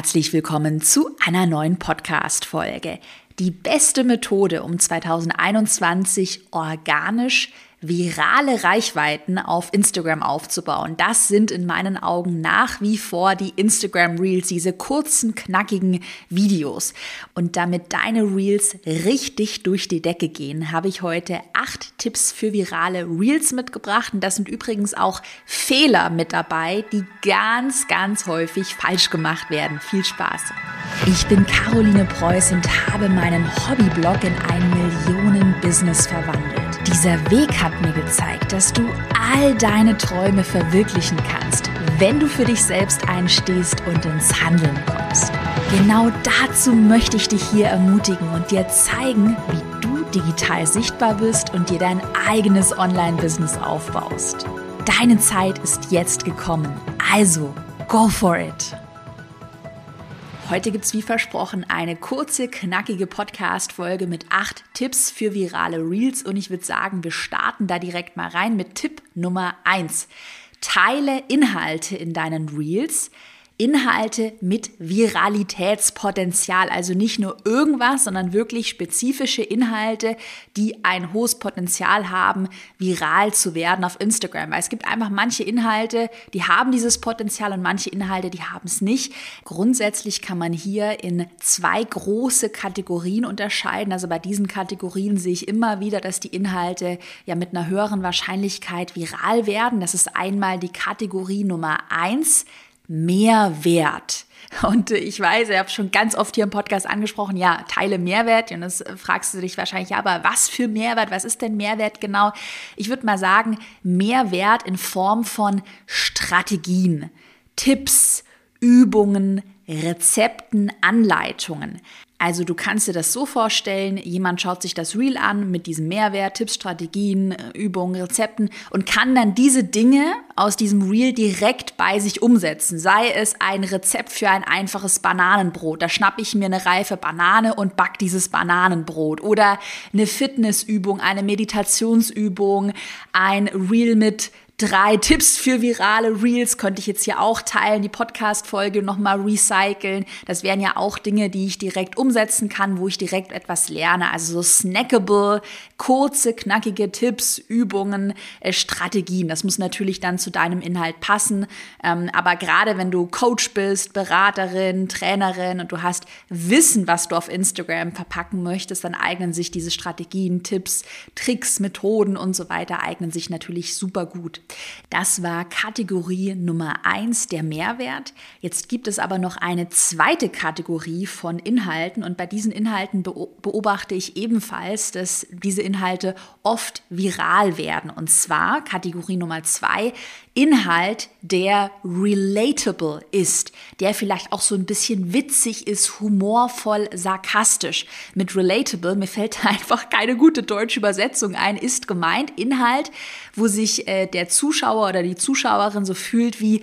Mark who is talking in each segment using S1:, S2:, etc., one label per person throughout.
S1: Herzlich willkommen zu einer neuen Podcast-Folge. Die beste Methode, um 2021 organisch virale Reichweiten auf Instagram aufzubauen. Das sind in meinen Augen nach wie vor die Instagram Reels, diese kurzen, knackigen Videos. Und damit deine Reels richtig durch die Decke gehen, habe ich heute acht Tipps für virale Reels mitgebracht. Und das sind übrigens auch Fehler mit dabei, die ganz, ganz häufig falsch gemacht werden. Viel Spaß! Ich bin Caroline Preuß und habe meinen Hobbyblog in ein Millionen-Business verwandelt. Dieser Weg hat mir gezeigt, dass du all deine Träume verwirklichen kannst, wenn du für dich selbst einstehst und ins Handeln kommst. Genau dazu möchte ich dich hier ermutigen und dir zeigen, wie du digital sichtbar bist und dir dein eigenes Online-Business aufbaust. Deine Zeit ist jetzt gekommen. Also, go for it! Heute gibt es wie versprochen eine kurze, knackige Podcast-Folge mit acht Tipps für virale Reels. Und ich würde sagen, wir starten da direkt mal rein mit Tipp Nummer eins: Teile Inhalte in deinen Reels, Inhalte mit Viralitätspotenzial. Also nicht nur irgendwas, sondern wirklich spezifische Inhalte, die ein hohes Potenzial haben, viral zu werden auf Instagram. Weil es gibt einfach manche Inhalte, die haben dieses Potenzial und manche Inhalte, die haben es nicht. Grundsätzlich kann man hier in zwei große Kategorien unterscheiden. Also bei diesen Kategorien sehe ich immer wieder, dass die Inhalte ja mit einer höheren Wahrscheinlichkeit viral werden. Das ist einmal die Kategorie Nummer eins Mehrwert. Und ich weiß, ich habe schon ganz oft hier im Podcast angesprochen, ja, teile Mehrwert. Und das fragst du dich wahrscheinlich, ja, aber was für Mehrwert? Was ist denn Mehrwert genau? Ich würde mal sagen, Mehrwert in Form von Strategien, Tipps, Übungen, Rezepten, Anleitungen. Also du kannst dir das so vorstellen, jemand schaut sich das Reel an mit diesem Mehrwert, Tipps, Strategien, Übungen, Rezepten und kann dann diese Dinge aus diesem Reel direkt bei sich umsetzen. Sei es ein Rezept für ein einfaches Bananenbrot. Da schnappe ich mir eine reife Banane und back dieses Bananenbrot. Oder eine Fitnessübung, eine Meditationsübung, ein Reel mit drei Tipps für virale Reels könnte ich jetzt hier auch teilen, die Podcast-Folge nochmal recyceln. Das wären ja auch Dinge, die ich direkt umsetzen kann, wo ich direkt etwas lerne. Also so snackable, kurze, knackige Tipps, Übungen, äh, Strategien. Das muss natürlich dann zu deinem Inhalt passen. Ähm, aber gerade wenn du Coach bist, Beraterin, Trainerin und du hast Wissen, was du auf Instagram verpacken möchtest, dann eignen sich diese Strategien, Tipps, Tricks, Methoden und so weiter, eignen sich natürlich super gut. Das war Kategorie Nummer eins der Mehrwert. Jetzt gibt es aber noch eine zweite Kategorie von Inhalten und bei diesen Inhalten beobachte ich ebenfalls, dass diese Inhalte oft viral werden. Und zwar Kategorie Nummer zwei Inhalt, der relatable ist, der vielleicht auch so ein bisschen witzig ist, humorvoll, sarkastisch. Mit relatable, mir fällt einfach keine gute deutsche Übersetzung ein, ist gemeint Inhalt, wo sich äh, der Zuschauer oder die Zuschauerin so fühlt wie,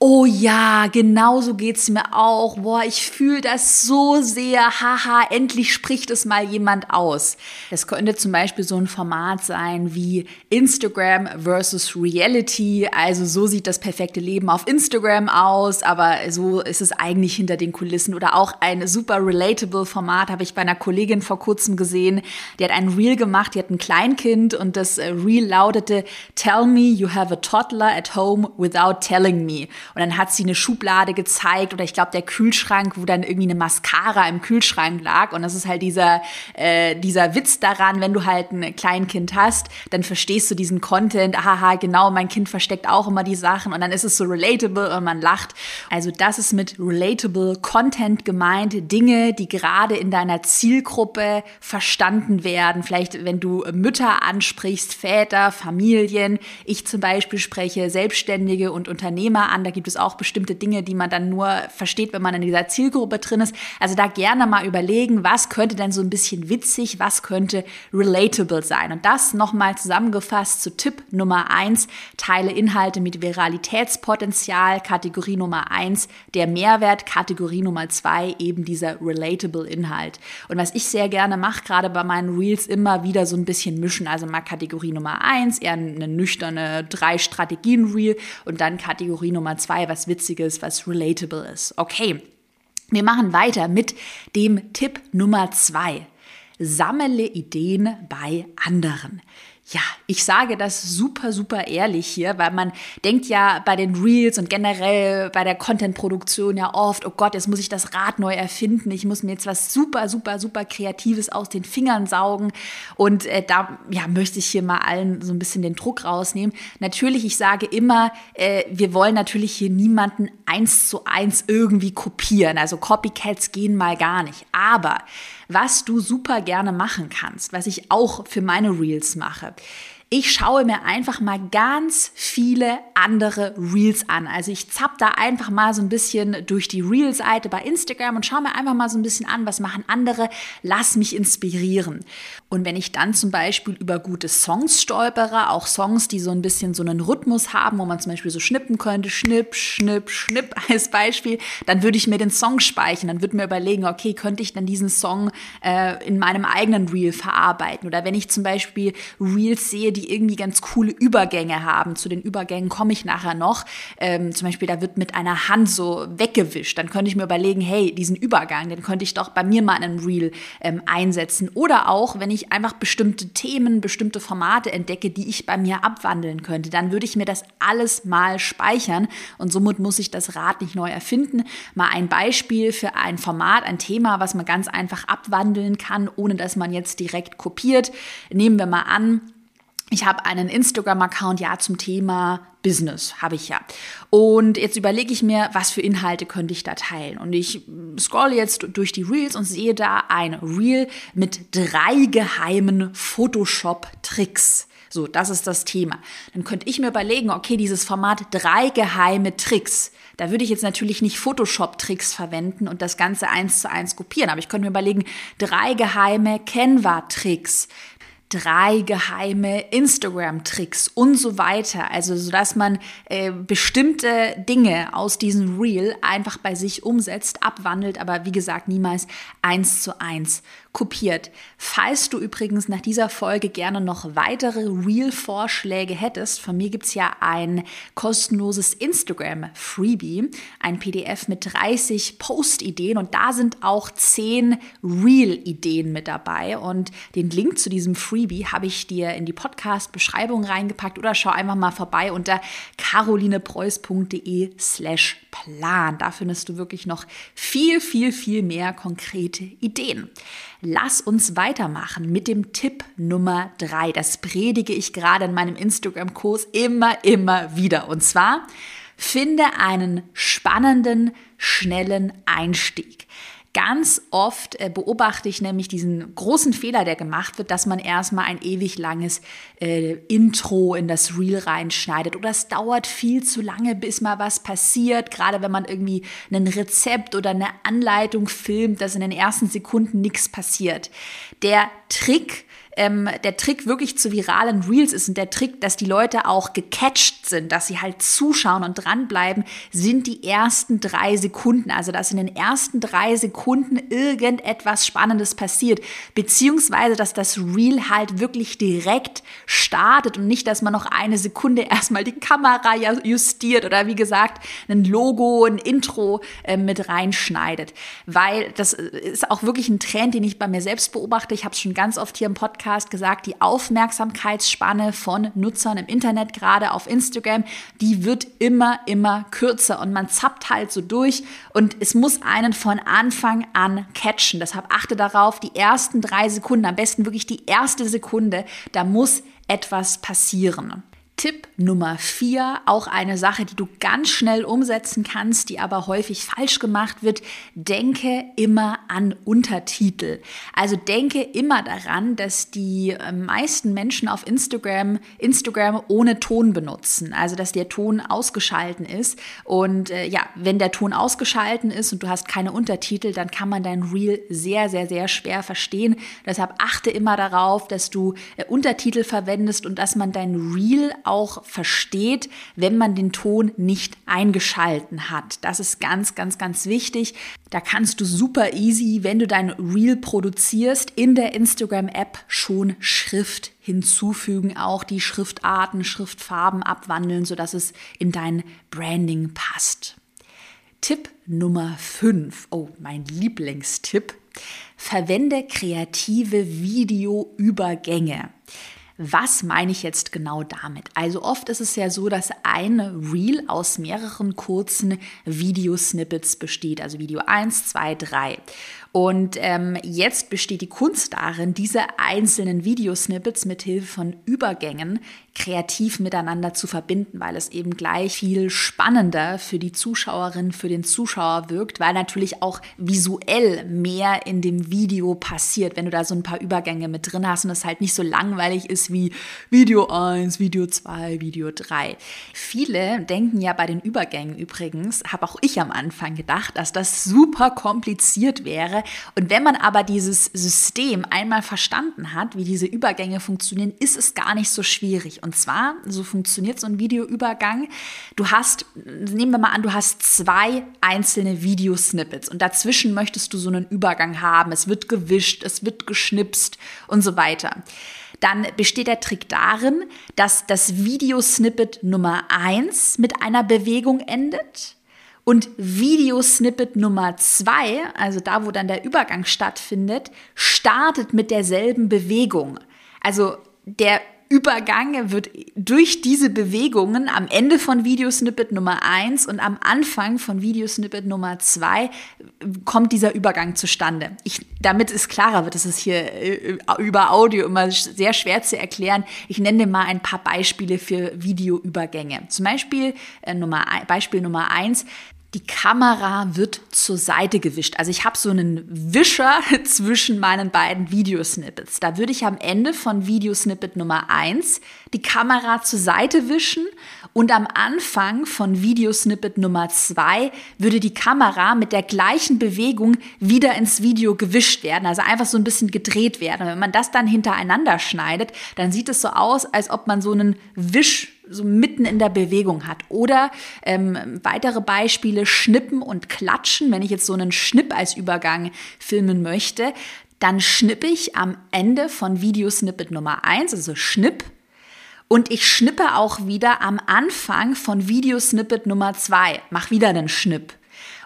S1: oh ja, genau so geht's mir auch. Boah, ich fühle das so sehr. Haha, endlich spricht es mal jemand aus. Das könnte zum Beispiel so ein Format sein wie Instagram versus Reality. Also so sieht das perfekte Leben auf Instagram aus, aber so ist es eigentlich hinter den Kulissen. Oder auch ein super relatable Format habe ich bei einer Kollegin vor kurzem gesehen. Die hat ein Reel gemacht, die hat ein Kleinkind und das äh, Reel lautete, Tell me you have a toddler at home without telling me. Und dann hat sie eine Schublade gezeigt oder ich glaube der Kühlschrank, wo dann irgendwie eine Mascara im Kühlschrank lag. Und das ist halt dieser, äh, dieser Witz daran, wenn du halt ein Kleinkind hast, dann verstehst du diesen Content, haha, genau, mein Kind versteckt auch immer die Sachen und dann ist es so relatable und man lacht. Also das ist mit relatable Content gemeint, Dinge, die gerade in deiner Zielgruppe verstanden werden. Vielleicht, wenn du Mütter ansprichst, Väter, Familien. Ich zum Beispiel spreche Selbstständige und Unternehmer an. Da gibt es auch bestimmte Dinge, die man dann nur versteht, wenn man in dieser Zielgruppe drin ist. Also da gerne mal überlegen, was könnte denn so ein bisschen witzig, was könnte relatable sein. Und das nochmal zusammengefasst zu Tipp Nummer eins: Teile Inhalte mit Viralitätspotenzial, Kategorie Nummer eins der Mehrwert, Kategorie Nummer zwei eben dieser relatable Inhalt. Und was ich sehr gerne mache, gerade bei meinen Reels, immer wieder so ein bisschen mischen. Also mal Kategorie Nummer eins eher eine nüchterne drei Strategien Reel und dann Kategorie Nummer zwei was Witziges, was relatable ist. Okay. Wir machen weiter mit dem Tipp Nummer zwei. Sammle Ideen bei anderen. Ja, ich sage das super, super ehrlich hier, weil man denkt ja bei den Reels und generell bei der Content-Produktion ja oft, oh Gott, jetzt muss ich das Rad neu erfinden, ich muss mir jetzt was super, super, super Kreatives aus den Fingern saugen und äh, da ja, möchte ich hier mal allen so ein bisschen den Druck rausnehmen. Natürlich, ich sage immer, äh, wir wollen natürlich hier niemanden eins zu eins irgendwie kopieren, also Copycats gehen mal gar nicht, aber was du super gerne machen kannst, was ich auch für meine Reels mache. back. Ich schaue mir einfach mal ganz viele andere Reels an. Also ich zapp da einfach mal so ein bisschen durch die Reels-Seite bei Instagram und schaue mir einfach mal so ein bisschen an, was machen andere. Lass mich inspirieren. Und wenn ich dann zum Beispiel über gute Songs stolpere, auch Songs, die so ein bisschen so einen Rhythmus haben, wo man zum Beispiel so schnippen könnte, schnipp, schnipp, schnipp als Beispiel, dann würde ich mir den Song speichern. Dann würde mir überlegen, okay, könnte ich dann diesen Song äh, in meinem eigenen Reel verarbeiten? Oder wenn ich zum Beispiel Reels sehe, die irgendwie ganz coole Übergänge haben. Zu den Übergängen komme ich nachher noch. Ähm, zum Beispiel, da wird mit einer Hand so weggewischt. Dann könnte ich mir überlegen, hey, diesen Übergang, den könnte ich doch bei mir mal in einem Reel ähm, einsetzen. Oder auch, wenn ich einfach bestimmte Themen, bestimmte Formate entdecke, die ich bei mir abwandeln könnte, dann würde ich mir das alles mal speichern und somit muss ich das Rad nicht neu erfinden. Mal ein Beispiel für ein Format, ein Thema, was man ganz einfach abwandeln kann, ohne dass man jetzt direkt kopiert. Nehmen wir mal an, ich habe einen Instagram-Account, ja, zum Thema Business habe ich ja. Und jetzt überlege ich mir, was für Inhalte könnte ich da teilen. Und ich scrolle jetzt durch die Reels und sehe da ein Reel mit drei geheimen Photoshop-Tricks. So, das ist das Thema. Dann könnte ich mir überlegen, okay, dieses Format drei geheime Tricks. Da würde ich jetzt natürlich nicht Photoshop-Tricks verwenden und das Ganze eins zu eins kopieren. Aber ich könnte mir überlegen, drei geheime Canva-Tricks drei geheime Instagram-Tricks und so weiter. Also, so dass man äh, bestimmte Dinge aus diesem Reel einfach bei sich umsetzt, abwandelt, aber wie gesagt, niemals eins zu eins kopiert. Falls du übrigens nach dieser Folge gerne noch weitere Reel-Vorschläge hättest, von mir gibt es ja ein kostenloses Instagram-Freebie, ein PDF mit 30 Post-Ideen und da sind auch 10 Reel-Ideen mit dabei und den Link zu diesem Freebie habe ich dir in die Podcast-Beschreibung reingepackt oder schau einfach mal vorbei unter carolinepreuß.de slash plan. Da findest du wirklich noch viel, viel, viel mehr konkrete Ideen. Lass uns weitermachen mit dem Tipp Nummer drei. Das predige ich gerade in meinem Instagram-Kurs immer, immer wieder. Und zwar, finde einen spannenden, schnellen Einstieg. Ganz oft äh, beobachte ich nämlich diesen großen Fehler, der gemacht wird, dass man erstmal ein ewig langes äh, Intro in das Reel reinschneidet oder es dauert viel zu lange, bis mal was passiert, gerade wenn man irgendwie ein Rezept oder eine Anleitung filmt, dass in den ersten Sekunden nichts passiert. Der Trick ähm, der Trick wirklich zu viralen Reels ist und der Trick, dass die Leute auch gecatcht sind, dass sie halt zuschauen und dranbleiben, sind die ersten drei Sekunden. Also, dass in den ersten drei Sekunden irgendetwas Spannendes passiert, beziehungsweise, dass das Reel halt wirklich direkt startet und nicht, dass man noch eine Sekunde erstmal die Kamera justiert oder wie gesagt, ein Logo, ein Intro äh, mit reinschneidet. Weil das ist auch wirklich ein Trend, den ich bei mir selbst beobachte. Ich habe es schon ganz oft hier im Podcast Podcast gesagt, die Aufmerksamkeitsspanne von Nutzern im Internet, gerade auf Instagram, die wird immer, immer kürzer und man zappt halt so durch und es muss einen von Anfang an catchen. Deshalb achte darauf, die ersten drei Sekunden, am besten wirklich die erste Sekunde, da muss etwas passieren. Tipp Nummer vier, auch eine Sache, die du ganz schnell umsetzen kannst, die aber häufig falsch gemacht wird. Denke immer an Untertitel. Also denke immer daran, dass die äh, meisten Menschen auf Instagram Instagram ohne Ton benutzen. Also dass der Ton ausgeschalten ist. Und äh, ja, wenn der Ton ausgeschalten ist und du hast keine Untertitel, dann kann man dein Reel sehr, sehr, sehr schwer verstehen. Deshalb achte immer darauf, dass du äh, Untertitel verwendest und dass man dein Reel auch versteht, wenn man den Ton nicht eingeschalten hat. Das ist ganz, ganz, ganz wichtig. Da kannst du super easy, wenn du dein Reel produzierst, in der Instagram-App schon Schrift hinzufügen, auch die Schriftarten, Schriftfarben abwandeln, sodass es in dein Branding passt. Tipp Nummer 5. Oh, mein Lieblingstipp. Verwende kreative Videoübergänge. Was meine ich jetzt genau damit? Also oft ist es ja so, dass ein Reel aus mehreren kurzen Videosnippets besteht, also Video 1, 2, 3. Und ähm, jetzt besteht die Kunst darin, diese einzelnen Videosnippets mit Hilfe von Übergängen kreativ miteinander zu verbinden, weil es eben gleich viel spannender für die Zuschauerin, für den Zuschauer wirkt, weil natürlich auch visuell mehr in dem Video passiert, wenn du da so ein paar Übergänge mit drin hast und es halt nicht so langweilig ist wie Video 1, Video 2, Video 3. Viele denken ja bei den Übergängen übrigens, habe auch ich am Anfang gedacht, dass das super kompliziert wäre. Und wenn man aber dieses System einmal verstanden hat, wie diese Übergänge funktionieren, ist es gar nicht so schwierig. Und zwar, so funktioniert so ein Videoübergang. Du hast, nehmen wir mal an, du hast zwei einzelne Videosnippets und dazwischen möchtest du so einen Übergang haben. Es wird gewischt, es wird geschnipst und so weiter dann besteht der Trick darin, dass das Videosnippet Nummer 1 mit einer Bewegung endet und Videosnippet Nummer 2, also da, wo dann der Übergang stattfindet, startet mit derselben Bewegung. Also der Übergang wird durch diese Bewegungen am Ende von Videosnippet Nummer 1 und am Anfang von Videosnippet Nummer 2 kommt dieser Übergang zustande. Ich, damit es klarer wird, das ist hier äh, über Audio immer sehr schwer zu erklären. Ich nenne mal ein paar Beispiele für Videoübergänge. Zum Beispiel äh, Nummer, Beispiel Nummer 1 die Kamera wird zur Seite gewischt. Also ich habe so einen Wischer zwischen meinen beiden Videosnippets. Da würde ich am Ende von Videosnippet Nummer 1 die Kamera zur Seite wischen und am Anfang von Videosnippet Nummer 2 würde die Kamera mit der gleichen Bewegung wieder ins Video gewischt werden, also einfach so ein bisschen gedreht werden. Und wenn man das dann hintereinander schneidet, dann sieht es so aus, als ob man so einen Wisch so mitten in der Bewegung hat. Oder ähm, weitere Beispiele, Schnippen und Klatschen. Wenn ich jetzt so einen Schnipp als Übergang filmen möchte, dann schnippe ich am Ende von Videosnippet Nummer 1, also Schnipp, und ich schnippe auch wieder am Anfang von Videosnippet Nummer 2, mach wieder einen Schnipp.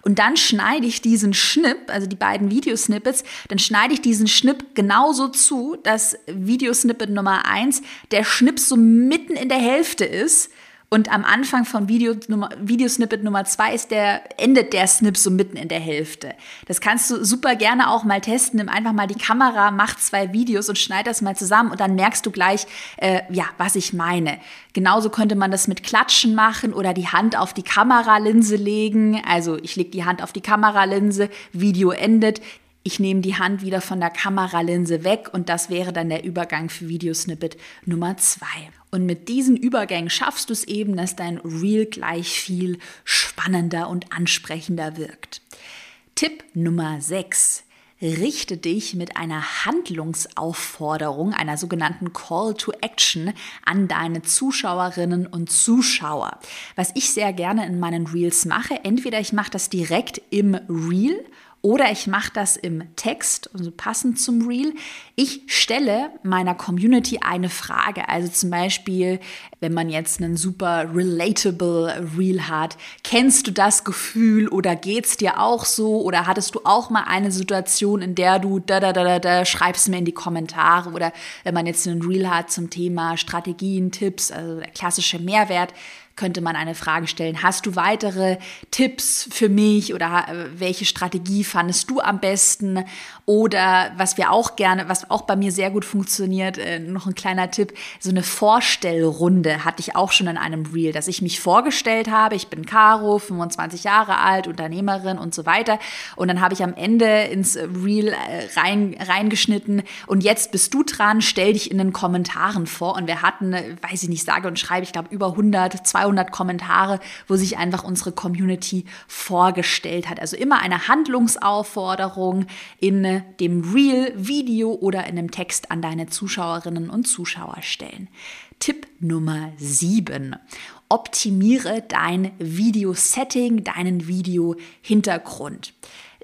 S1: Und dann schneide ich diesen Schnipp, also die beiden Videosnippets, dann schneide ich diesen Schnipp genauso zu, dass Videosnippet Nummer eins der Schnipp so mitten in der Hälfte ist und am Anfang von Video Nummer, Videosnippet Nummer zwei ist der, endet der Snip so mitten in der Hälfte. Das kannst du super gerne auch mal testen. Nimm einfach mal die Kamera, mach zwei Videos und schneid das mal zusammen und dann merkst du gleich, äh, ja, was ich meine. Genauso könnte man das mit Klatschen machen oder die Hand auf die Kameralinse legen. Also ich lege die Hand auf die Kameralinse, Video endet. Ich nehme die Hand wieder von der Kameralinse weg und das wäre dann der Übergang für Videosnippet Nummer zwei. Und mit diesen Übergängen schaffst du es eben, dass dein Reel gleich viel spannender und ansprechender wirkt. Tipp Nummer 6. Richte dich mit einer Handlungsaufforderung, einer sogenannten Call to Action an deine Zuschauerinnen und Zuschauer. Was ich sehr gerne in meinen Reels mache, entweder ich mache das direkt im Reel oder ich mache das im Text, also passend zum Reel. Ich stelle meiner Community eine Frage. Also zum Beispiel, wenn man jetzt einen super relatable Reel hat, kennst du das Gefühl oder geht's dir auch so? Oder hattest du auch mal eine Situation, in der du da da da da, da schreibst mir in die Kommentare? Oder wenn man jetzt einen Reel hat zum Thema Strategien, Tipps, also der klassische Mehrwert, könnte man eine Frage stellen. Hast du weitere Tipps für mich oder äh, welche Strategie fandest du am besten? Oder was wir auch gerne, was auch bei mir sehr gut funktioniert, äh, noch ein kleiner Tipp, so eine Vorstellrunde hatte ich auch schon in einem Reel, dass ich mich vorgestellt habe. Ich bin Caro, 25 Jahre alt, Unternehmerin und so weiter. Und dann habe ich am Ende ins Reel äh, rein, reingeschnitten und jetzt bist du dran, stell dich in den Kommentaren vor. Und wir hatten, weiß ich nicht, sage und schreibe, ich glaube über 100, 200 200 Kommentare, wo sich einfach unsere Community vorgestellt hat. Also immer eine Handlungsaufforderung in dem Real, Video oder in dem Text an deine Zuschauerinnen und Zuschauer stellen. Tipp Nummer 7. Optimiere dein Video-Setting, deinen Video-Hintergrund.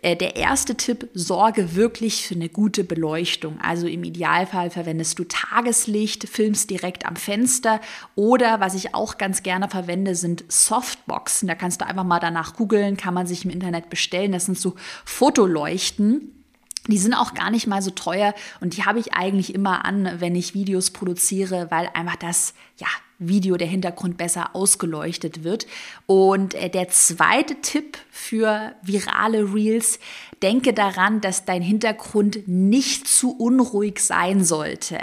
S1: Äh, der erste Tipp, sorge wirklich für eine gute Beleuchtung. Also im Idealfall verwendest du Tageslicht, filmst direkt am Fenster oder was ich auch ganz gerne verwende, sind Softboxen. Da kannst du einfach mal danach googeln, kann man sich im Internet bestellen. Das sind so Fotoleuchten. Die sind auch gar nicht mal so teuer und die habe ich eigentlich immer an, wenn ich Videos produziere, weil einfach das, ja, Video, der Hintergrund besser ausgeleuchtet wird. Und äh, der zweite Tipp für virale Reels, denke daran, dass dein Hintergrund nicht zu unruhig sein sollte,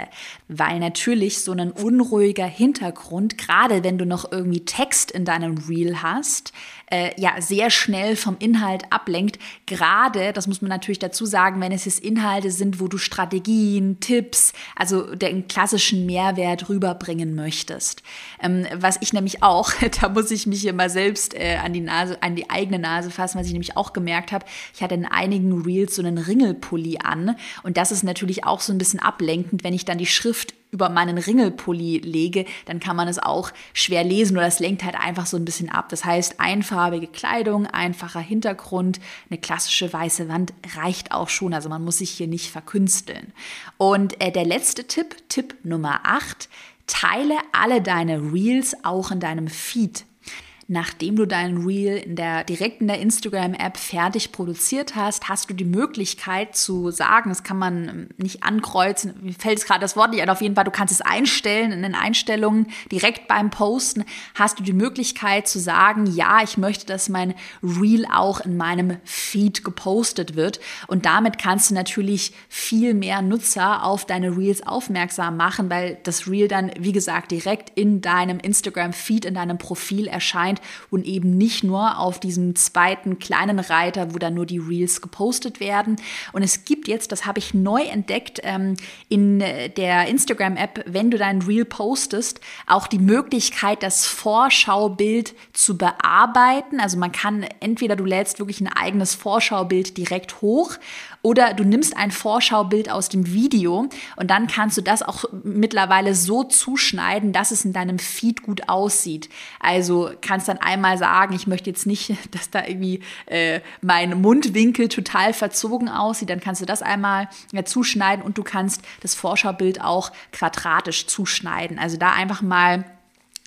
S1: weil natürlich so ein unruhiger Hintergrund, gerade wenn du noch irgendwie Text in deinem Reel hast, äh, ja sehr schnell vom Inhalt ablenkt. Gerade, das muss man natürlich dazu sagen, wenn es jetzt Inhalte sind, wo du Strategien, Tipps, also den klassischen Mehrwert rüberbringen möchtest. Ähm, was ich nämlich auch, da muss ich mich hier mal selbst äh, an die Nase, an die eigene Nase fassen, was ich nämlich auch gemerkt habe. Ich hatte in einigen Reels so einen Ringelpulli an und das ist natürlich auch so ein bisschen ablenkend, wenn ich dann die Schrift über meinen Ringelpulli lege, dann kann man es auch schwer lesen oder es lenkt halt einfach so ein bisschen ab. Das heißt, einfarbige Kleidung, einfacher Hintergrund, eine klassische weiße Wand reicht auch schon. Also man muss sich hier nicht verkünsteln. Und äh, der letzte Tipp, Tipp Nummer 8, Teile alle deine Reels auch in deinem Feed nachdem du dein Reel in der, direkt in der Instagram-App fertig produziert hast, hast du die Möglichkeit zu sagen, das kann man nicht ankreuzen, mir fällt es gerade das Wort nicht an, auf jeden Fall, du kannst es einstellen in den Einstellungen, direkt beim Posten hast du die Möglichkeit zu sagen, ja, ich möchte, dass mein Reel auch in meinem Feed gepostet wird. Und damit kannst du natürlich viel mehr Nutzer auf deine Reels aufmerksam machen, weil das Reel dann, wie gesagt, direkt in deinem Instagram-Feed, in deinem Profil erscheint erscheint und eben nicht nur auf diesem zweiten kleinen Reiter, wo dann nur die Reels gepostet werden. Und es gibt jetzt, das habe ich neu entdeckt, ähm, in der Instagram-App, wenn du dein Reel postest, auch die Möglichkeit, das Vorschaubild zu bearbeiten. Also man kann entweder du lädst wirklich ein eigenes Vorschaubild direkt hoch oder du nimmst ein Vorschaubild aus dem Video und dann kannst du das auch mittlerweile so zuschneiden, dass es in deinem Feed gut aussieht. Also kannst dann einmal sagen, ich möchte jetzt nicht, dass da irgendwie äh, mein Mundwinkel total verzogen aussieht. Dann kannst du das einmal ja, zuschneiden und du kannst das Vorschaubild auch quadratisch zuschneiden. Also da einfach mal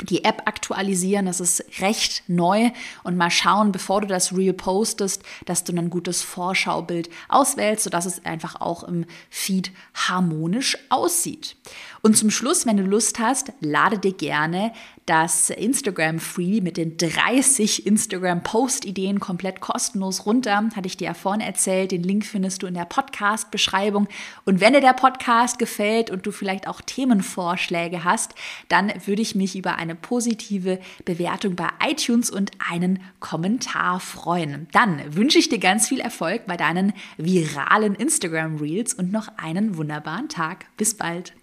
S1: die App aktualisieren. Das ist recht neu und mal schauen, bevor du das Reel postest, dass du ein gutes Vorschaubild auswählst, sodass es einfach auch im Feed harmonisch aussieht. Und zum Schluss, wenn du Lust hast, lade dir gerne das Instagram Free mit den 30 Instagram Post Ideen komplett kostenlos runter. Hatte ich dir ja vorhin erzählt. Den Link findest du in der Podcast Beschreibung. Und wenn dir der Podcast gefällt und du vielleicht auch Themenvorschläge hast, dann würde ich mich über eine positive Bewertung bei iTunes und einen Kommentar freuen. Dann wünsche ich dir ganz viel Erfolg bei deinen viralen Instagram Reels und noch einen wunderbaren Tag. Bis bald.